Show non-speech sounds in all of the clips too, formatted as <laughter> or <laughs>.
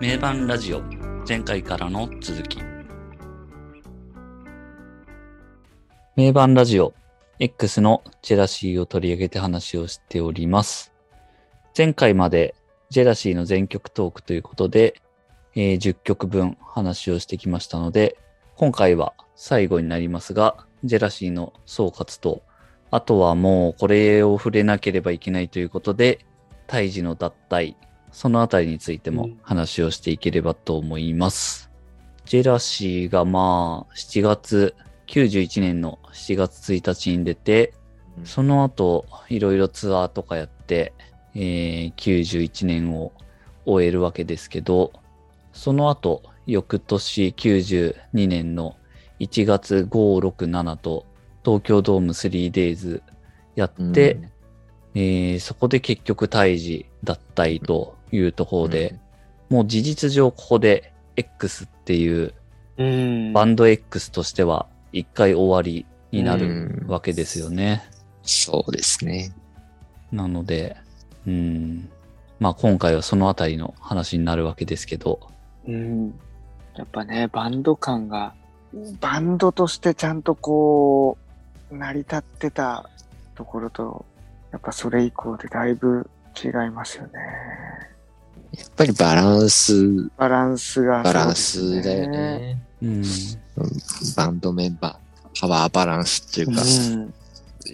名盤ラジオ前回からの続き。名盤ラジオ X のジェラシーを取り上げて話をしております。前回までジェラシーの全曲トークということで、えー10曲分話をしてきましたので今回は最後になりますがジェラシーの総括とあとはもうこれを触れなければいけないということで胎児の脱退そのあたりについても話をしていければと思います。ジェラシーがまあ、7月、91年の7月1日に出て、その後、いろいろツアーとかやって、えー91年を終えるわけですけど、その後、翌年92年の1月5、6、7と東京ドーム 3days やって、うん。えーそこで結局胎児脱退というところで、もう事実上ここで X っていううん。バンド X としては一回終わりになるうんわけですよね。そうですね。なので、うん。まあ今回はそのあたりの話になるわけですけど、うん。やっぱね、バンド感が、バンドとしてちゃんとこう、成り立ってたところと、やっぱそれ以降でだいぶ違いますよね。やっぱりバランス、バランスが、バランスだよ。ね。うん。バンドメンバー、パワーバランスっていうか、うん。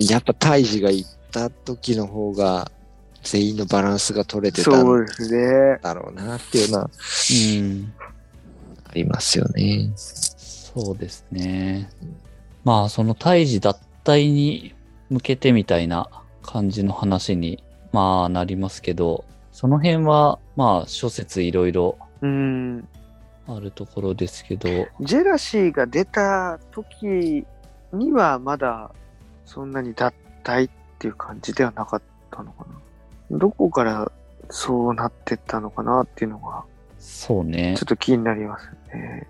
やっぱ胎児が行った時の方が、全員のバランスが取れてたそうんですね。だろうなっていうのはうん。ありますよね。そうですね。まあその胎児脱退に向けてみたいな感じの話にまあなりますけど、その辺はまあ諸説いろいろうん。あるところですけど、ジェラシーが出た時にはまだそんなに脱退っていう感じではなかったのかな。どこからそうなってったのかなっていうのがそうねちょっ。と気になりますね。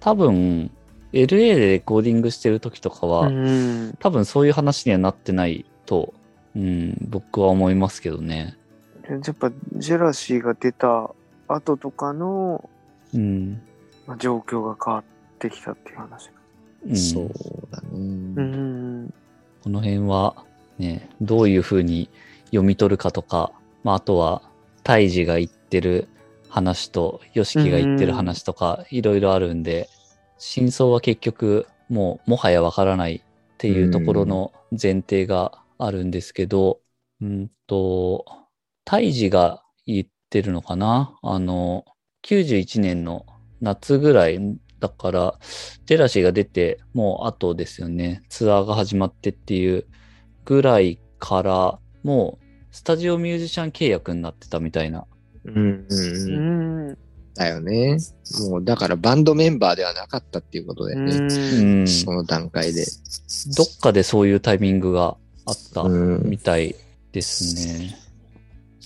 多分 LA でレコーディングしてる時とかは、うん。多分そういう話にはなってないと、うん、僕は思いますけどね。でやっぱジェラシーが出た後とかの、うん。まあ、状況が変わってきたっていう話。うん、そうだね。うん。この辺はね、どういうふうに読み取るかとか、まあ、あとは、胎児が言ってる話と、ヨシキが言ってる話とか、いろいろあるんで、真相は結局、もう、もはやわからないっていうところの前提があるんですけど、うんと、胎児が言ってるのかな？あの、91年の夏ぐらいだから、ジェラシーが出て、もう後ですよね。ツアーが始まってっていうぐらいから、もうスタジオミュージシャン契約になってたみたいな。うんうん。だよね。もうだからバンドメンバーではなかったっていうことだよね。うん。その段階で。どっかでそういうタイミングがあったうんみたいですね。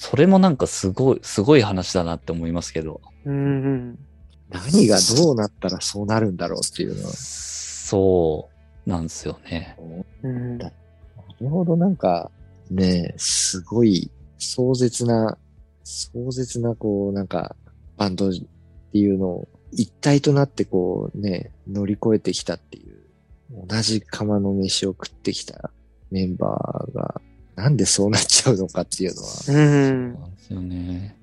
それもなんかすごい、すごい話だなって思いますけど。うん。何がどうなったらそうなるんだろうっていうのは。そうなんですよね。うん。なるほど、なんか、ねすごい壮絶な、壮絶な、こう、なんか、バンドっていうのを一体となってこうね、乗り越えてきたっていう、同じ釜の飯を食ってきたメンバーが、なんでそうなっちゃうのかっていうのは、うん。なんですよね。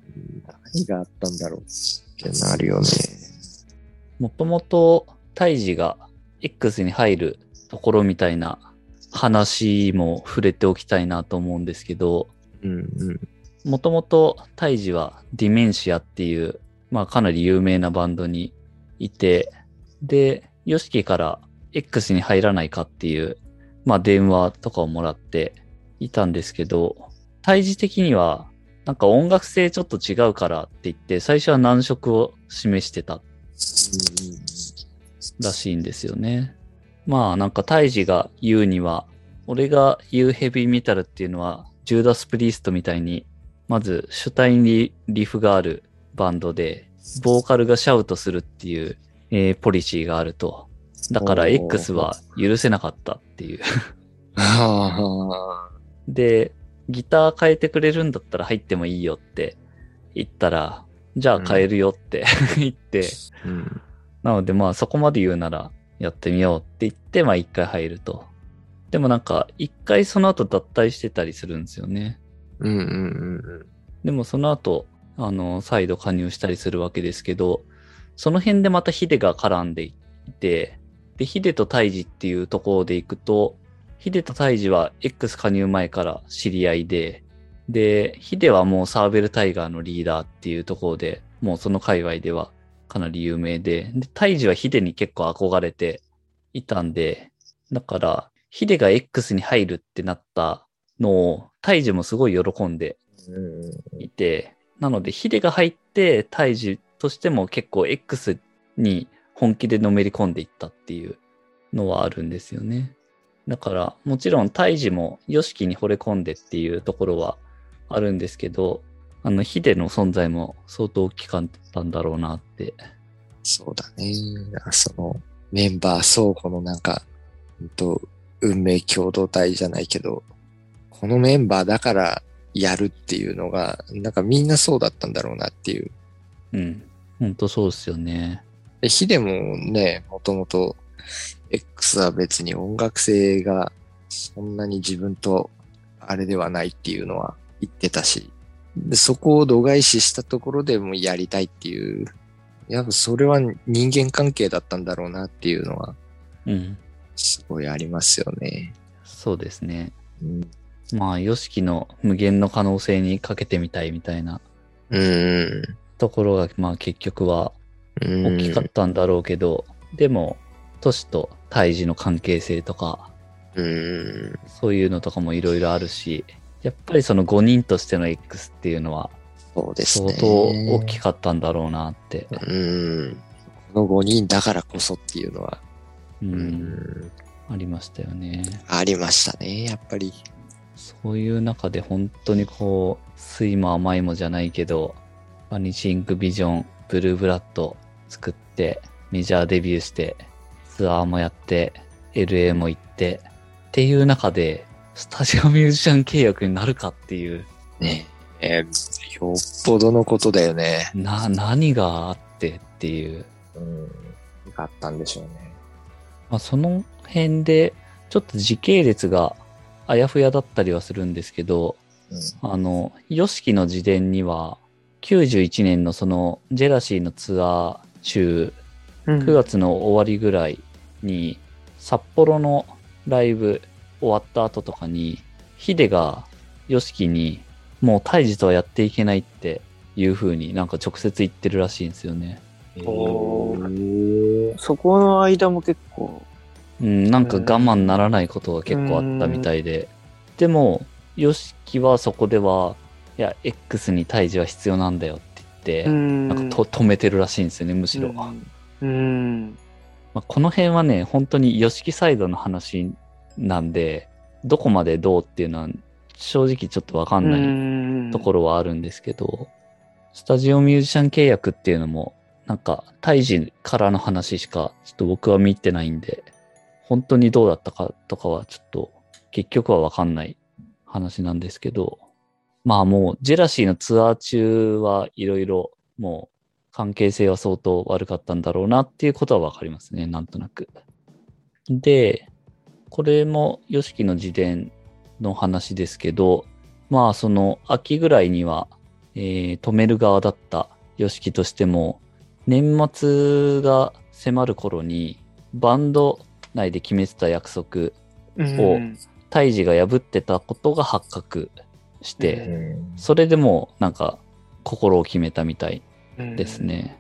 何があったんだろうってなるよね。もともと、胎児が X に入るところみたいな話も触れておきたいなと思うんですけど。もともとタイジはディメンシアっていう、まあかなり有名なバンドにいて、で、ヨシキから X に入らないかっていう、まあ電話とかをもらっていたんですけど、タイジ的にはなんか音楽性ちょっと違うからって言って、最初は難色を示してたらしいんですよね。まあなんかタイジが言うには、俺が言うヘビーメタルっていうのは、ジューダス・プリーストみたいに、まず主体にリフがあるバンドで、ボーカルがシャウトするっていう、えーポリシーがあると。だから X は許せなかったっていう。あ <laughs> で、ギター変えてくれるんだったら入ってもいいよって言ったら、じゃあ変えるよって <laughs> 言って、うん。なのでまあそこまで言うならやってみようって言って、まあ一回入ると。でもなんか一回その後脱退してたりするんですよね。うんうんうんでもその後、あの、再度加入したりするわけですけど、その辺でまたヒデが絡んでいて、で、ヒデとタイジっていうところでいくと、ヒデとタイジは X 加入前から知り合いで、で、ヒデはもうサーベルタイガーのリーダーっていうところで、もうその界隈ではかなり有名で、で、タイジはヒデに結構憧れていたんで、だから、ヒデが X に入るってなったのを、タイジもすごい喜んで。いて、なので、ヒデが入って、タイジとしても結構 X に本気でのめり込んでいったっていうのはあるんですよね。だから、もちろんタイジも YOSHIKI に惚れ込んでっていうところはあるんですけど、あの、ヒデの存在も相当大きかったんだろうなって。そうだね。そのメンバー相互のなんか、ほんと運命共同体じゃないけど、このメンバーだからやるっていうのが、なんかみんなそうだったんだろうなっていう。うん。ほんとそうですよね。でヒデもね、もともと X は別に音楽性がそんなに自分とあれではないっていうのは言ってたし、でそこを度外視したところでもやりたいっていう、やっぱそれは人間関係だったんだろうなっていうのはうん。すごいありますよね。そうですね。うん。まあ、YOSHIKI の無限の可能性にかけてみたいみたいなうん。ところが、まあ結局はうん大きかったんだろうけど、でも、都市と胎児の関係性とか、うん。そういうのとかもいろいろあるし、やっぱりその5人としての X っていうのはそうですね。相当大きかったんだろうなって。うん。この5人だからこそっていうのは、う、うんん、ありましたよね。ありましたね、やっぱり。そういう中で本当にこう、酸いも甘いもじゃないけど、バニシングビジョン、ブルーブラッド作って、メジャーデビューして、ツアーもやって、LA も行って、っていう中で、スタジオミュージシャン契約になるかっていう、ねえーよっぽどのことだよね。な、何があってっていう。うん。よかったんでしょうね。まあ、その辺で、ちょっと時系列があやふやだったりはするんですけど、あの、ヨシキの自伝には、91年のその、ジェラシーのツアー中、うん9月の終わりぐらいに、札幌のライブ終わった後とかに、ヒデがヨシキに、もうタイジとはやっていけないっていう風になんか直接言ってるらしいんですよね。おーそこの間も結構、うん、なんか我慢ならないことが結構あったみたいで。でも、ヨシキはそこでは、いや、X に胎児は必要なんだよって言って、んなんかと止めてるらしいんですよね、むしろ。うん。うん。まあ、この辺はね、本当に YOSHIKI サイドの話なんで、どこまでどうっていうのは正直ちょっとわかんないところはあるんですけど、スタジオミュージシャン契約っていうのも、なんか、胎児からの話しか、ちょっと僕は見てないんで、本当にどうだったかとかはちょっと、結局はわかんない話なんですけど、まあもう、ジェラシーのツアー中はいろいろ、もう、関係性は相当悪かったんだろうなっていうことはわかりますね、なんとなく。で、これも YOSHIKI の自伝の話ですけど、まあその秋ぐらいには、えー止める側だった YOSHIKI としても、年末が迫る頃にバンド内で決めてた約束、うん。タイジが破ってたことが発覚して、うん。それでもうなんか心を決めたみたいです。ね。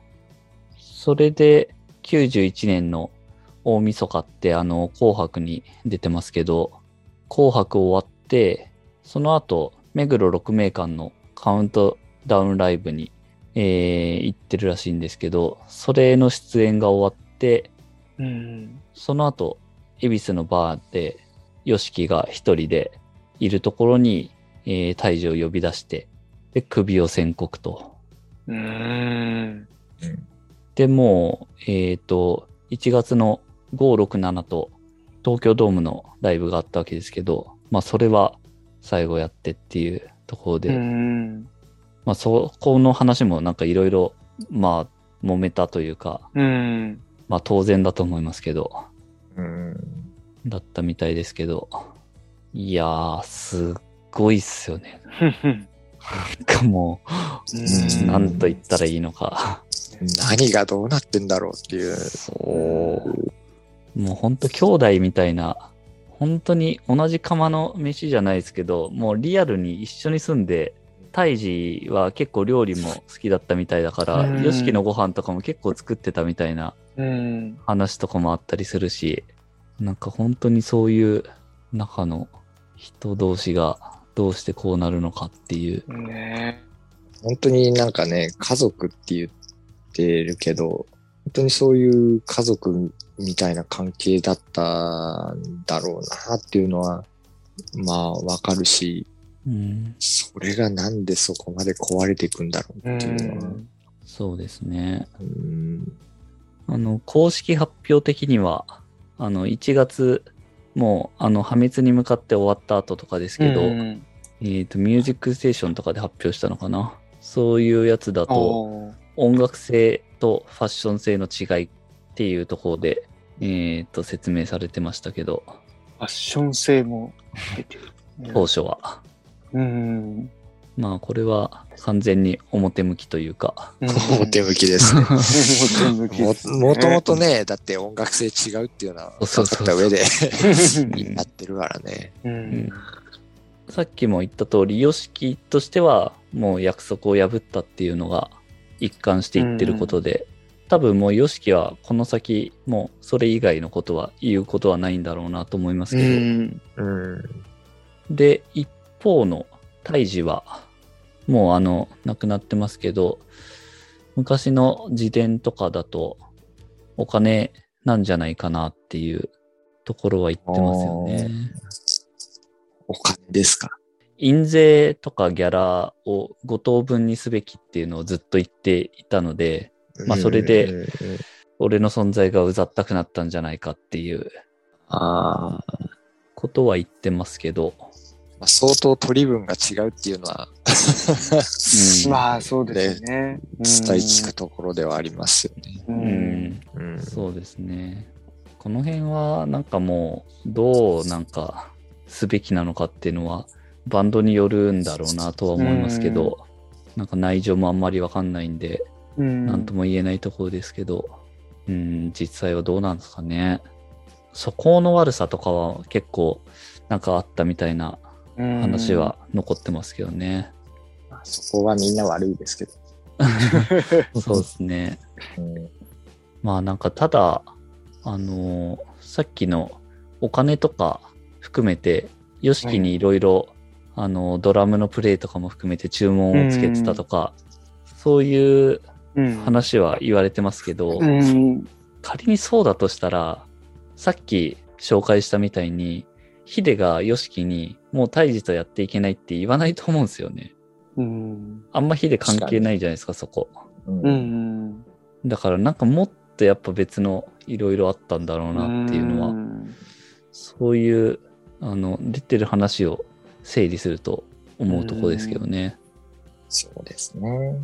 それで91年の大晦日ってあの紅白に出てますけど、紅白終わって、その後、目黒6名間のカウントダウンライブに、えー行ってるらしいんですけど、それの出演が終わって、うん。その後、恵比寿のバーで、ヨシキが一人でいるところに、えー、胎児を呼び出して、で、首を宣告と。うん。で、もう、えっ、と、1月の5、6、7と東京ドームのライブがあったわけですけど、まあそれは最後やってっていうところで、うん。まあそこの話もなんかいろいろ、まあ揉めたというか、うん。まあ当然だと思いますけど、うん。だったみたいですけど、いやー、すっごいっすよね。<laughs> なんかもうなんと言ったらいいのか。何がどうなってんだろうっていう。そう。もうほんと兄弟みたいな、本当に同じ釜の飯じゃないですけど、もうリアルに一緒に住んで、タイジは結構料理も好きだったみたいだから、うんヨシキのご飯とかも結構作ってたみたいなうん。話とかもあったりするし、なんか本当にそういう中の人同士がどうしてこうなるのかっていう。ね本当になんかね、家族って言ってるけど、本当にそういう家族みたいな関係だったんだろうなっていうのは、まあわかるし、うん、それがなんでそこまで壊れていくんだろううっていうのは、ん。そうですね。うんあの、公式発表的には、あの、1月、もう、あの、破滅に向かって終わった後とかですけど、うんえっ、と、ミュージックステーションとかで発表したのかな？そういうやつだと、音楽性とファッション性の違いっていうところで、えっ、と、説明されてましたけど、ファッション性も出てる。当初は。うん。まあ、これは完全に表向きというか、表向きですね。<laughs> 表向きもですねもともとね、だって音楽性違うっていうのは分かった上で <laughs> やってるからね。うん。さっきも言った通り、ヨシキとしてはもう約束を破ったっていうのが一貫して言ってることで、多分もうヨシキはこの先もうそれ以外のことは言うことはないんだろうなと思いますうけど、ん。うん。で、一方のタイジはもうあの亡くなってますけど、昔の自伝とかだとお金なんじゃないかなっていうところは言ってますよね。お金ですか？印税とかギャラを5等分にすべきっていうのをずっと言っていたので、まあそれで俺の存在がうざったくなったんじゃないかっていうああ、ことは言ってますけど、まあ、相当取り分が違うっていうのは、うんまあ、そうですよね。伝え聞くところではありますよね。う。うんん、うん。そうですね。この辺はなんかもうどうなんかすべきなのかっていうのはバンドによるんだろうなとは思いますけど、なんか内情もあんまりわかんないんで、うん。なんとも言えないところですけど、うん、実際はどうなんですかね。素行の悪さとかは結構なんかあったみたいな話は残ってますけどね。まあそこはみんな悪いですけど。<laughs> そうですね。うんまあなんかただ、あのーさっきのお金とか含めて、ヨシキにいろいろ、あのードラムのプレイとかも含めて注文をつけてたとか、そういううん。話は言われてますけど、うん。仮にそうだとしたら、さっき紹介したみたいに、ヒデがヨシキにもうタイジとやっていけないって言わないと思うんですよね。うん。あんまヒデ関係ないじゃないですか、そこ。うんうん。だからなんかもっとやっぱ別のいろいろあったんだろうなっていうのは、んそういう、あの、出てる話を整理すると思うとこですけどね。そうですね。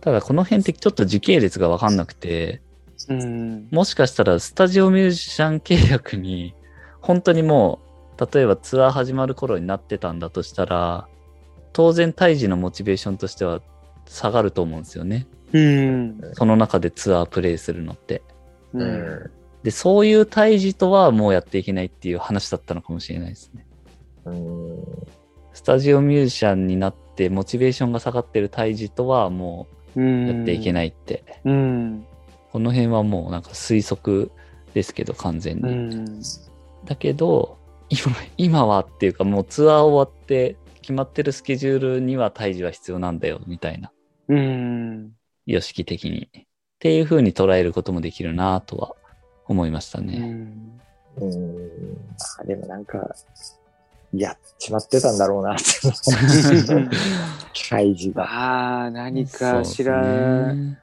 ただこの辺ってちょっと時系列がわかんなくて、うん。もしかしたらスタジオミュージシャン契約に、本当にもう、例えばツアー始まる頃になってたんだとしたら、当然胎児のモチベーションとしては下がると思うんですよね。うん。その中でツアープレイするのって。う。うんん。で、そういう胎児とはもうやっていけないっていう話だったのかもしれないですね。うん。スタジオミュージシャンになってモチベーションが下がってる胎児とはもうやっていけい。ないって。うん。この辺はもうなんか推測ですけど完全に。うん。だけど、今、今はっていうかもうツアー終わって決まってるスケジュールには胎児は必要なんだよみたいな。うん。様式的に。っていう風に捉えることもできるなとは思いましたうね。ん。うん。まあでもなんか、やっちまってたんだろうなって。開示が。ああ、何かしらね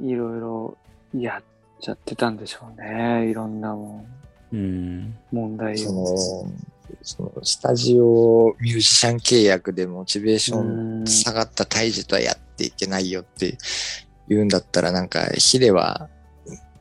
いろいろやっちゃってたんでしょうね。いろんなもんうん。問題そを。の、そのスタジオミュージシャン契約でモチベーションうん下がった胎児とはやっていけないよって言うんだったら、なんか、ヒデは、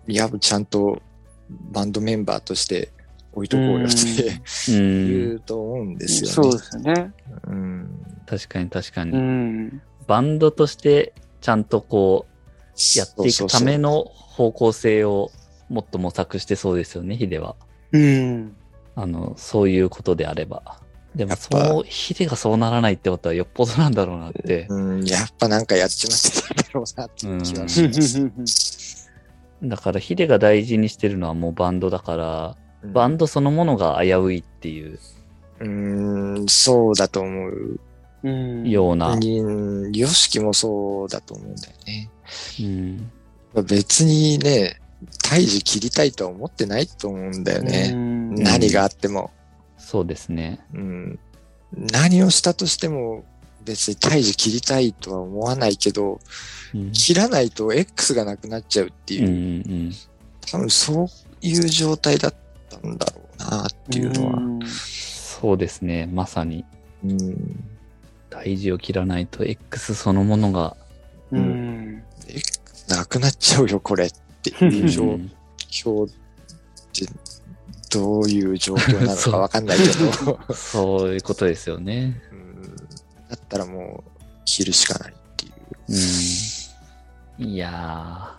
いや、ちゃんとバンドメンバーとして置いとこうよってうん。言うと思うんですよね。そうですよね。うん。確かに確かに。うん。バンドとしてちゃんとこう、やっていくための。の方向性をもっと模索してそうですよね、ヒデは。うん。あの、そういうことであれば。でも、そう、ヒデがそうならないってことはよっぽどなんだろうなって。うん、やっぱなんかやっちまってたんだろうなっていう気はします。だから、ヒデが大事にしてるのはもうバンドだから、うんバンドそのものが危ういっていううん、そうだと思う。うん。ような。うん、ヨシキもそうだと思うんだよね。うん。別にね、胎児切りたいとは思ってないと思うんだよね。うん何があっても。そうですね。うん。何をしたとしても別に胎児切りたいとは思わないけど、うん。切らないと X がなくなっちゃうってうんういう、ん多分そういう状態だったんだろうなっていうのは。うん。そうですね。まさに。うん。大事を切らないと X そのものが。うん。なくなっちゃうよ、これっていう状うん況ってどういう状況なのかわかんないけど、そういうことですよね。うんだったらもう切るしかないっていう。うん。いや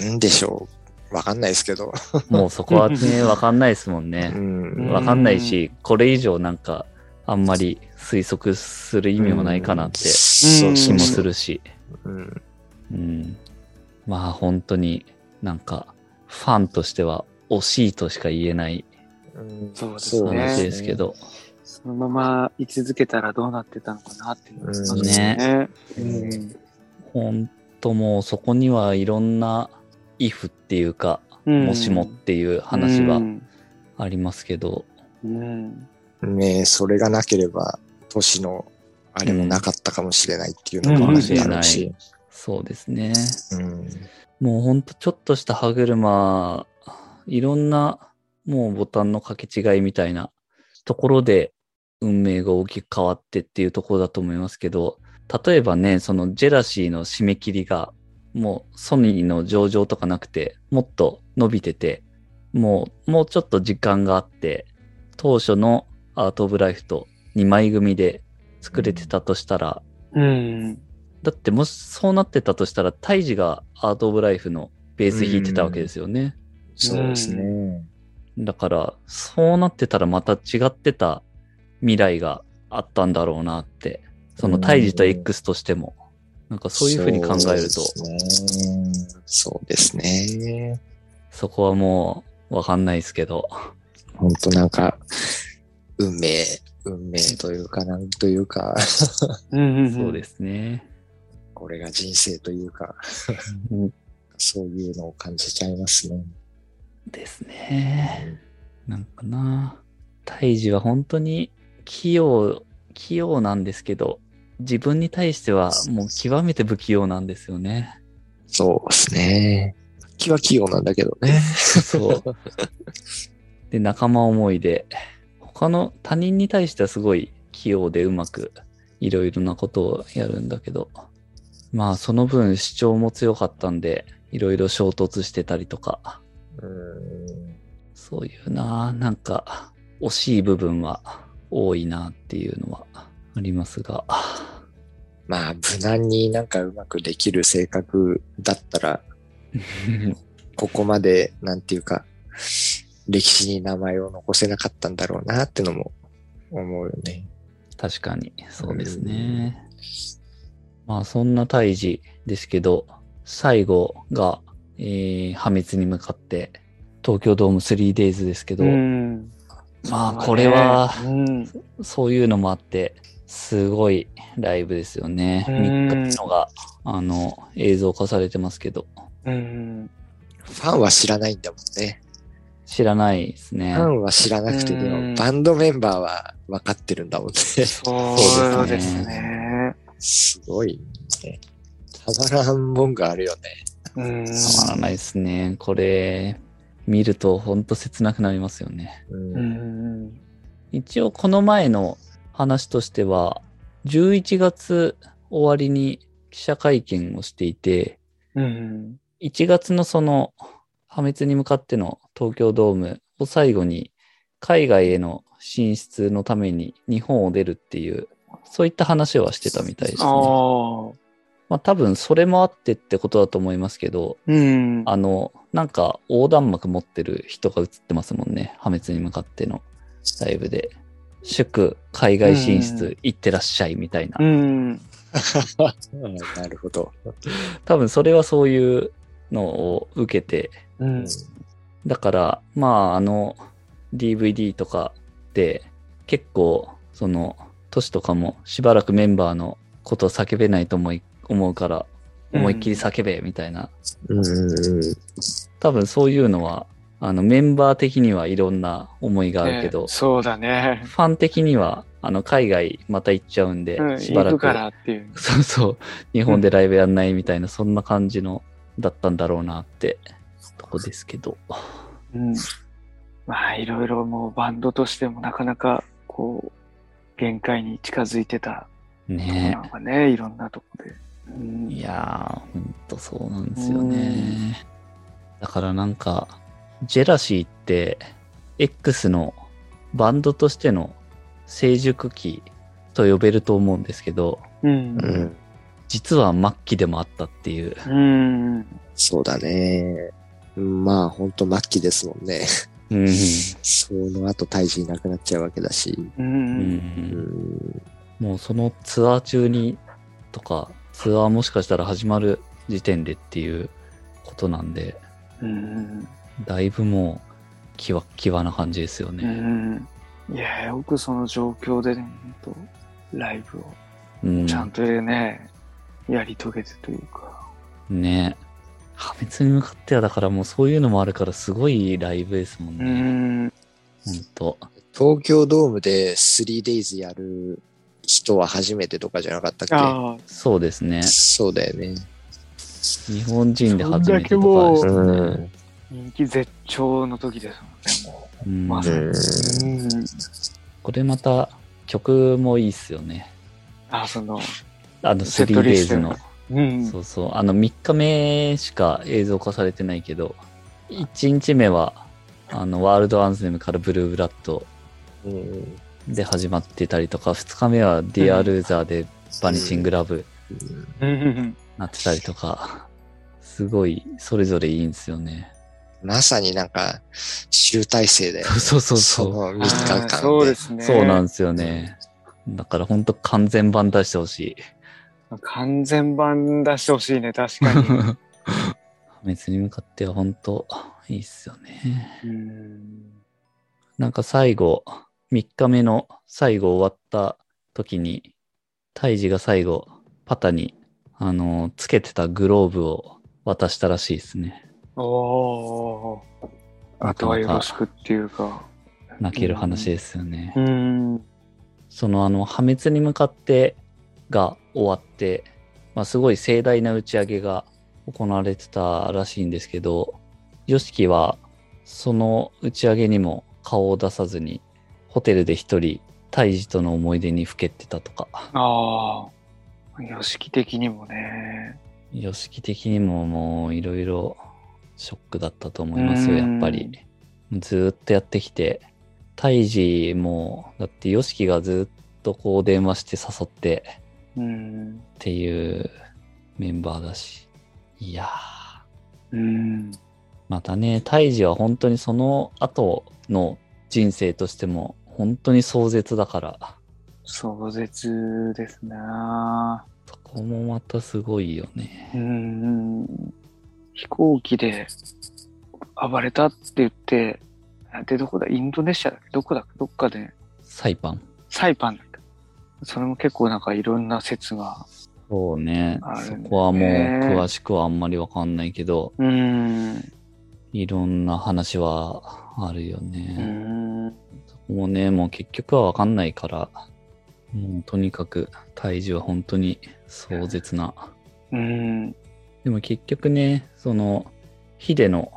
なんでしょうわかんないですけど。ー、もうそこはね、わかんないですもんうね。ん。わかんないし、これ以上なんか、あんまり推測する意味もないかなってそう気もそうそう。するし。うん。うん。まあ本当になんか、ファンとしては惜しいとしか言えないうんそうですね話ですけ。ど。そのまま居続けたらどうなってたのかなっていうのがしますね。うん本当もうそこにはいろんな if っていうか、もしもっていう話はうんありますけど、うんねえ、それがなければ、都市のあれもなかったかもしれないっていうのもあるだろうし。そうですね。うん。もうほんとちょっとした歯車、いろんなもうボタンの掛け違いみたいなところで運命が大きく変わってっていうところだと思いますけど、例えばね、そのジェラシーの締め切りがもうソニーの上場とかなくて、もっと伸びてて、もう、もうちょっと時間があって、当初のアートオブライフと2枚組で作れてたとしたら、うんだってもしそうなってたとしたら、タイジがアートオブライフのベース弾いてたわけですよね。そうですね。だから、そうなってたらまた違ってた未来があったんだろうなって。そのタイジと X としても。なんかそういうふうに考えると、そうですね。そこはもうわかんないですけど。本当なんか、運命、運命というか、なんというか、うんそうですね。これが人生というか、そういうのを感じちゃいますね。ですね。なんかな。タイジは本当に器用、器用なんですけど、自分に対してはもう極めて不器用なんですよね。そうですね。気は器用なんだけどね。そう。<laughs> で、仲間思いで、他の他人に対してはすごい器用でうまくいろいろなことをやるんだけど、まあその分主張も強かったんで、いろいろ衝突してたりとか、うんそういうな、なんか惜しい部分は多いなっていうのはありますが、まあ、無難になんかうまくできる性格だったら、<laughs> ここまで、なんていうか、歴史に名前を残せなかったんだろうなってのも思うよね。確かに、そうですね。まあそんな胎児ですけど、最後が、えー破滅に向かって、東京ドーム 3days ですけど、うんまあこれは、うんそういうのもあって、すごいライブですよね。うん3日のが、あの、映像化されてますけど、うんファンは知らないんだもんね。知らないですねフ。ァンは知らなくて、でうんもバンドメンバーは分かってるんだもんね。そうですね。すごいね。たまらんもんがあるよね。うんたまらないですね。これ、見るとほんと切なくなりますよね。一応この前の話としては、11月終わりに記者会見をしていて、うん。1月のその破滅に向かっての東京ドームを最後に海外への進出のために日本を出るっていう、そういった話はしてたみたいですあね。あ。まあ多分それもあってってことだと思いますけど、うん。あの、なんか横断幕持ってる人が映ってますもんね。破滅に向かってのライブで。祝海外進出行ってらっしゃいみたいな。うん。<laughs> なるほど。多分それはそういうのを受けて、うん。だから、まああの DVD とかで結構その年とかもしばらくメンバーのことを叫べないと思い思うから思いっきり叫べみたいなうんうんうん。多分そういうのは、あの、メンバー的にはいろんな思いがあるけど、ねそうだね。ファン的には、あの、海外また行っちゃうんで、うん。しばらく、行くからっていう。そうそう、日本でライブやんないみたいな、そんな感じの、だったんだろうなって、とこですけど。うん。まあ、いろいろもうバンドとしてもなかなか、こう、限界に近づいてたねなんかね、いろんなとこで。いやー、ほんとそうなんですよね。だからなんか、ジェラシーって、X のバンドとしての成熟期と呼べると思うんですけど、うん。うん。実は末期でもあったっていう。うん。そうだね。うんまあ、ほんと末期ですもんね。うん。その後大事いなくなっちゃうわけだし。う。ん、もうそのツアー中にとか、ツアーもしかしたら始まる時点でっていうことなんで、うん。だいぶもう、キワッキワな感じですようね。ん。いや、よくその状況でね、ほんとライブをうん。ちゃんとね、やり遂げてというか。ね。破滅に向かってはだからもうそういうのもあるからすごいライブですもんうね。ん。ほんと。東京ドームで 3days やる人は初めてとかじゃなかったっけ？ああ、そうですね。そうだよね。日本人で初めてとかでしたうね。ん。人気絶頂の時ですもんね、もうんまさうん。う。うん。これまた曲もいいっすよね。あ、その、あのセットリスト 3days の。うん。そうそう。あの3日目しか映像化されてないけど、1日目は、あの、ワールドアンセムからブルーブラッドうん。で始まってたりとか、2日目はディアルーザーでバニシングラブうん。なってたりとか、すごい、それぞれいいんですよね。まさになんか、集大成だよ。そうそうそう。の3日間で。そうですね。そうなんですよね。だから本当完全版出してほしい。完全版出してほしいね、確かに。<laughs> 破滅に向かっては本当いいっすよね。うん。なんか最後、3日目の最後終わった時に、タイジが最後、パタに、あの、つけてたグローブを渡したらしいですね。おー。あとはよろしくっていうか。泣ける話ですよね。うん。そのあの、破滅に向かってが終わって、まあすごい盛大な打ち上げが行われてたらしいんですけど、ヨシキはその打ち上げにも顔を出さずに、ホテルで一人、タイジとの思い出にふけってたとか、ああ。様式的にもね。ヨシキ的にももういろいろショックだったと思いますよ、やっぱり。ずーっとやってきて、タイジも、だってヨシキがずっとこう電話して誘って、うん。っていうメンバーだし。いやー、うん。またね、タイジは本当にその後の人生としても本当に壮絶だから、壮絶ですなそこもまたすごいよね。うん。飛行機で暴れたって言って、で、どこだ？インドネシアだっけ？どこだ？っけどっかで、サイパン。サイパンだっけそれも結構なんかいろんな説が。そうねそこはもう詳しくはあんまりわかんないけど、うん。いろんな話はあるようね。もね、もう結局はわかんないから、もうとにかくタイジは本当に壮絶なうん。でも結局ね、その、ヒデの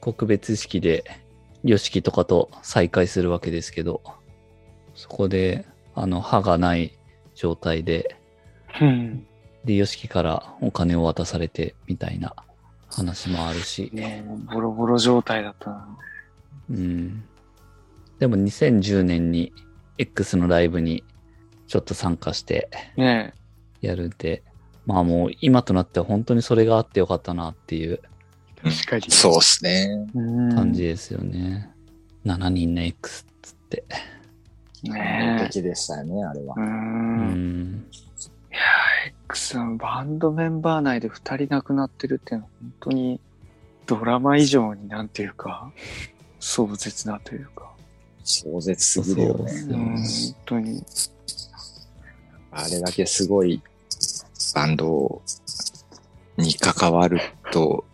告別式で、ヨシキとかと再会するわけですけど、そこで、あの、歯がない状態で、うん。で、ヨシキからお金を渡されてみたいな話もあるし、もうボロボロ状態だったな。うん。でも2010年に X のライブにちょっと参加してねやるんで、まあもう今となっては本当にそれがあってよかったなっていうえ。確かに。そうっすね。うん。感じですよね。7人の X っつって。ねえ的でしたよね、あれはう。。うんん。X のバンドメンバー内で二人亡くなってるっていうのは本当にドラマ以上になんていうか、壮絶なというか。壮絶すぎるよね。本当に。あれだけすごいバンドに関わると、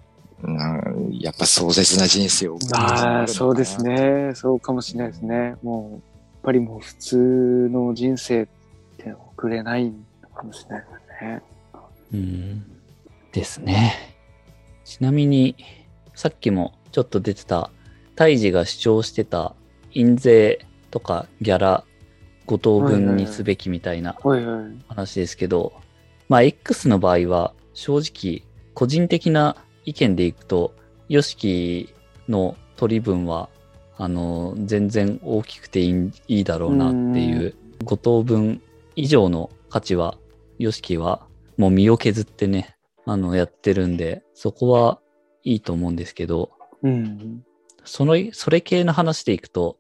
なんやっぱ壮絶な人生をああ、そうです。ね。そうかもしれないですね。もう、やっぱりもう普通の人生って送れないのかもしれないですね。うん。ですね。ちなみに、さっきもちょっと出てた、胎児が主張してた印税とかギャラ5等分にすべきみたいな。話ですけど、まあ X の場合は正直個人的な意見でいくと、ヨシキの取り分はあの全然大きくていいだろうなっていう5等分以上の価値はヨシキはもう身を削ってね、あのやってるんで、そこはいいと思うんですけど、うん。その、それ系の話でいくと、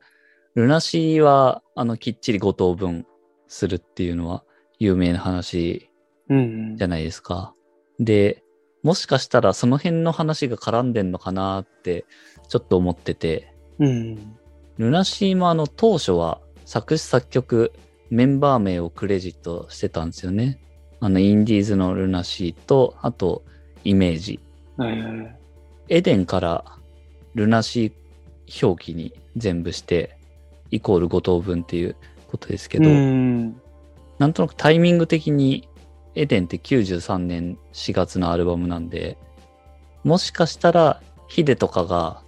ルナシーは、あの、きっちり5等分するっていうのは有名な話うん。じゃないですか。で、もしかしたらその辺の話が絡んでんのかなってちょっと思ってて、うん。ルナシーもあの当初は作詞作曲メンバー名をクレジットしてたんですよね。あのインディーズのルナシーと、あとイメージ。はいはい。エデンからルナシー表記に全部して、イコール5等分っていうことですけど、うん。なんとなくタイミング的にエデンって93年4月のアルバムなんで、もしかしたらヒデとかが、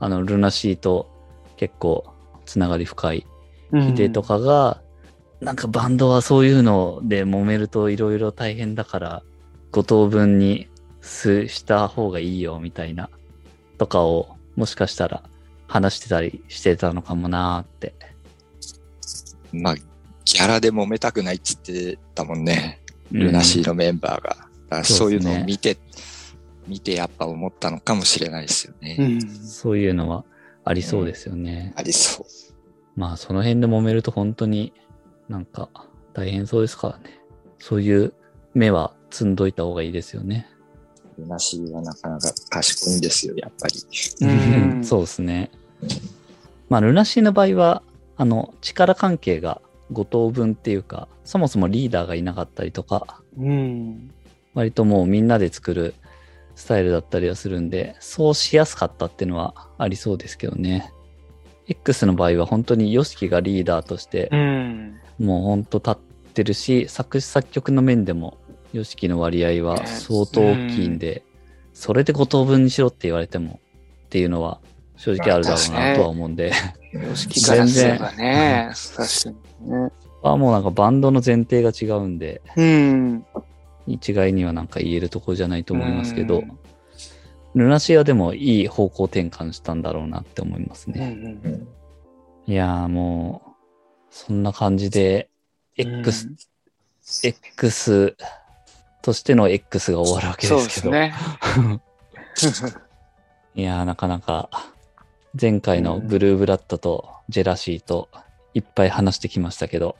あの、ルナシーと結構つながり深いヒデとかが、なんかバンドはそういうので揉めるといろいろ大変だから、5等分にすした方がいいよみたいな、とかをもしかしたら話してたりしてたのかもなーって。まあ、ギャラで揉めたくないって言ってたもんね。ルナシーのメンバーが。だからそういうのを見て、見てやっぱ思ったのかもしれないですよね。うん。そういうのはありそうですよね。ありそう。まあその辺で揉めると本当になんか大変そうですからね。そういう目は積んどいた方がいいですよね。ルナシーはなかなか賢いんですよ、やっぱり。うんそうですね。まあルナシーの場合はあの力関係が5等分っていうかそもそもリーダーがいなかったりとかうん。割ともうみんなで作るスタイルだったりはするんでそうしやすかったっていうのはありそうですけどね。X の場合は本当に YOSHIKI がリーダーとしてうん。もうほんと立ってるし、作詞作曲の面でも、ヨシキの割合は相当大きいんで、それで5等分にしろって言われてもっていうのは正直あるだろうなとは思うんで、様式からすればね。確かにね。はもうなんかバンドの前提が違うんで、うん。一概にはなんか言えるところじゃないと思いますけどうん、ルナシアでもいい方向転換したんだろうなって思いますうんうね。んいやーもう、そんな感じで、X、X としての X が終わるわけでけど。ですすね。<laughs> いやー、なかなか、前回のブルーブラッドとジェラシーといっぱい話してきましたけど、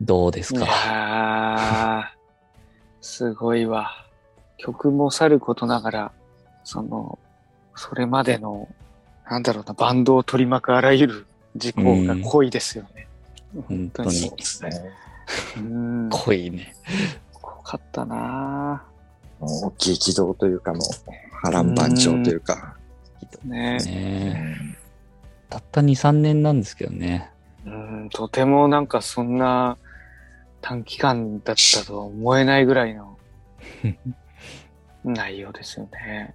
どうですいかやー、すごいわ。曲もさることながら、その、それまでの、なんだろうな、バンドを取り巻くあらゆる事項が濃いですよね。本当にそうですね。うん。濃 <laughs> 濃いね。かったなもう激動というかもう波乱万丈というか。ぁ。ねうねんたった2、3年なんですけどね。うん、とてもなんかそんな短期間だったとは思えないぐらいの <laughs> 内容ですよね。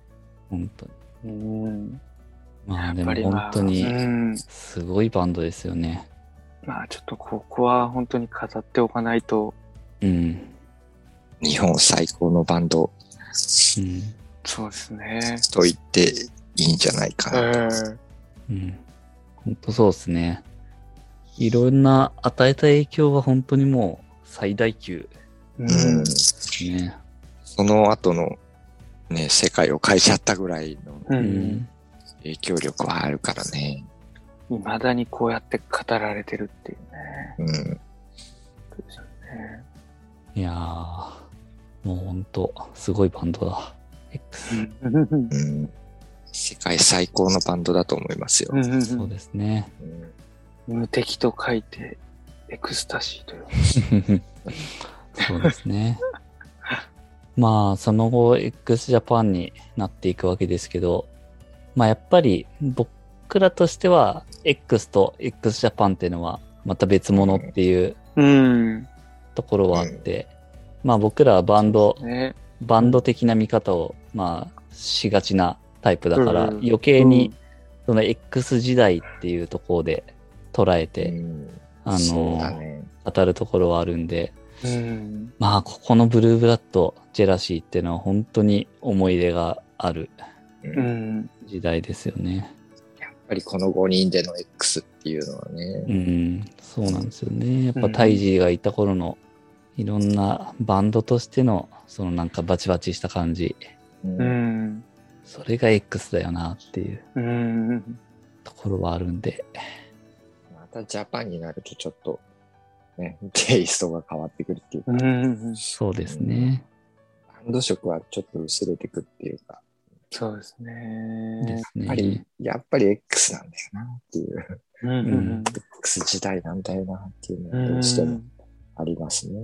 本当に。うん。まあでもやっぱりまあ本当にうん。すごいバンドですよね。まあちょっとここは本当に語っておかないと、うん。日本最高のバンドうん。そうですね。と言っていいんじゃないかうな。ん。うん。本当そうですね。いろんな与えた影響は本当にもう最大級ううんん。ですね。その後のね、世界を変えちゃったぐらいの。影響力はあるからね。未だにこうやって語られてるっていうね。うん。そうですよね。いやー、もう本当すごいバンドだ。X。うん。世界最高のバンドだと思いますよ。そうですね。うん無敵と書いて、エクスタシーという。そうですね。まあ、その後、x ジャパンになっていくわけですけど、まあやっぱり僕らとしては、X と x ジャパンっていうのはまた別物っていううん。ところはあって、まあ僕らはバンド、ね。バンド的な見方を、まあ、しがちなタイプだから、うん余計に、その X 時代っていうところで捉えて、うんあのだね。語るところはあるんで、うん。まあ、ここのブルーブラッド、ジェラシーっていうのは本当に思い出がある。時代ですよね。ぱりこの5人での X っていうのはうね。ん、そうなんですよね。やっぱタイジーがいた頃の、いろんなバンドとしての、そのなんかバチバチした感じ、うんうん。それが X だよなっていううん。ところはあるんで、またジャパンになるとちょっと、ね、テイストが変わってくるっていうか、うん。そうですね。バンド色はちょっと薄れてくっていうか、そうですでね。すやっぱりね。、やっぱり X なんだよなっていう、うん。うん X 時代なんだよなっていうのはどうしてもありますね。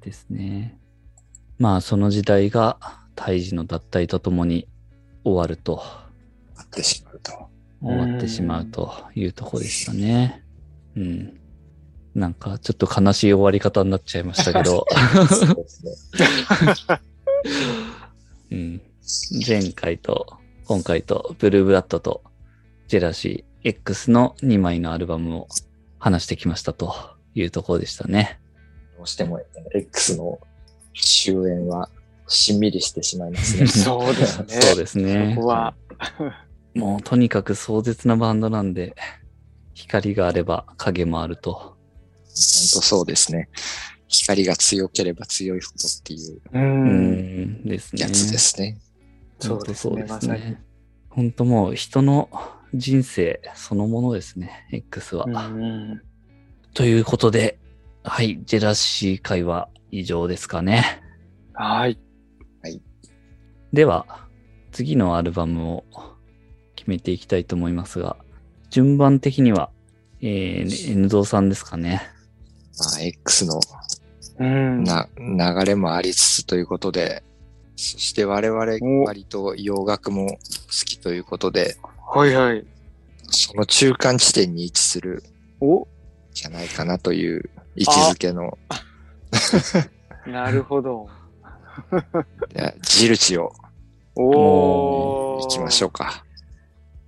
ですね。まあ、その時代が、タイジの脱退とともに終わると、あってしまうと。終わってしまうというところでしたね。うん。なんか、ちょっと悲しい終わり方になっちゃいましたけど、そうですね。<laughs> うん。前回と今回とブルーブラッドとジェラシー X の2枚のアルバムを話してきましたというところでしたね。どうしても X の終焉はしんみりしてしまいますね。<laughs> そうですね。そうですねこ。こは、<laughs> もうとにかく壮絶なバンドなんで、光があれば影もあると。本当そうですね。光が強ければ強いほどっていうう。うんんですね。やつですね。そうですね本当まさに。本当もう人の人生そのものですね、X は。うん。ということで、はい、ジェラシー会は以上ですかね。はい。では、次のアルバムを決めていきたいと思いますが、順番的には、えー、N ゾーさんですかね。まあ、X のうん。な流れもありつつということで、そして我々お割と洋楽も好きということで、はいはい。その中間地点に位置するおじゃないかなという位置づけのなるほど。<laughs> いやジルチをおー。行きましょうか。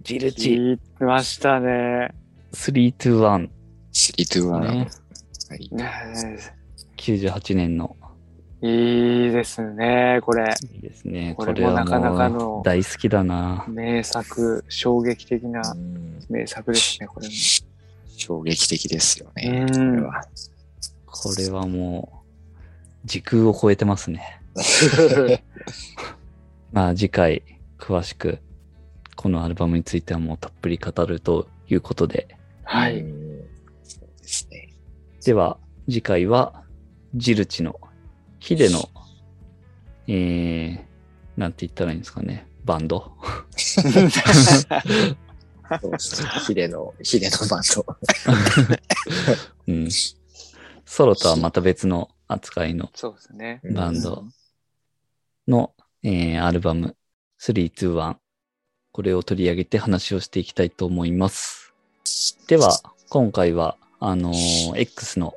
ジルチ聞いてましたね。321 321。ね。はいね98年の。いいですね、これ。いいですね。ここれはなかなかものう大好きだな。名作、衝撃的なうん名作ですね、これも。衝撃的ですよね。こうんれは。これはもう、時空を超えてますね。<laughs> まあ次回、詳しく、このアルバムについてはもうたっぷり語るということで。はい。ですね。では、次回は、ジルチの、ヒデの、えー、なんて言ったらいいんですかね。バンド。<laughs> ヒデの、ヒデのバンド。<laughs> うん。ソロとはまた別の扱いのそうですね。バンドの、えーアルバム321。これを取り上げて話をしていきたいと思います。では、今回は、あのー X の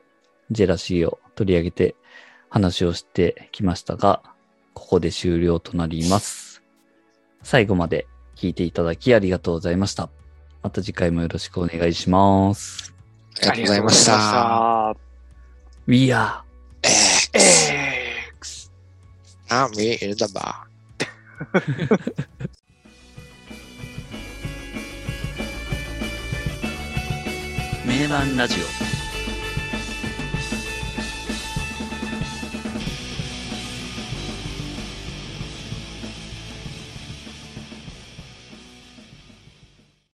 ジェラシーを取り上げて話をしてきましたが、ここで終了となります。最後まで聞いていただきありがとうございました。また次回もよろしくお願いします。ありがとうございました。あ We are えりがとうございました。えーくすー、あ、me in the bar. <laughs> 名盤ラジオ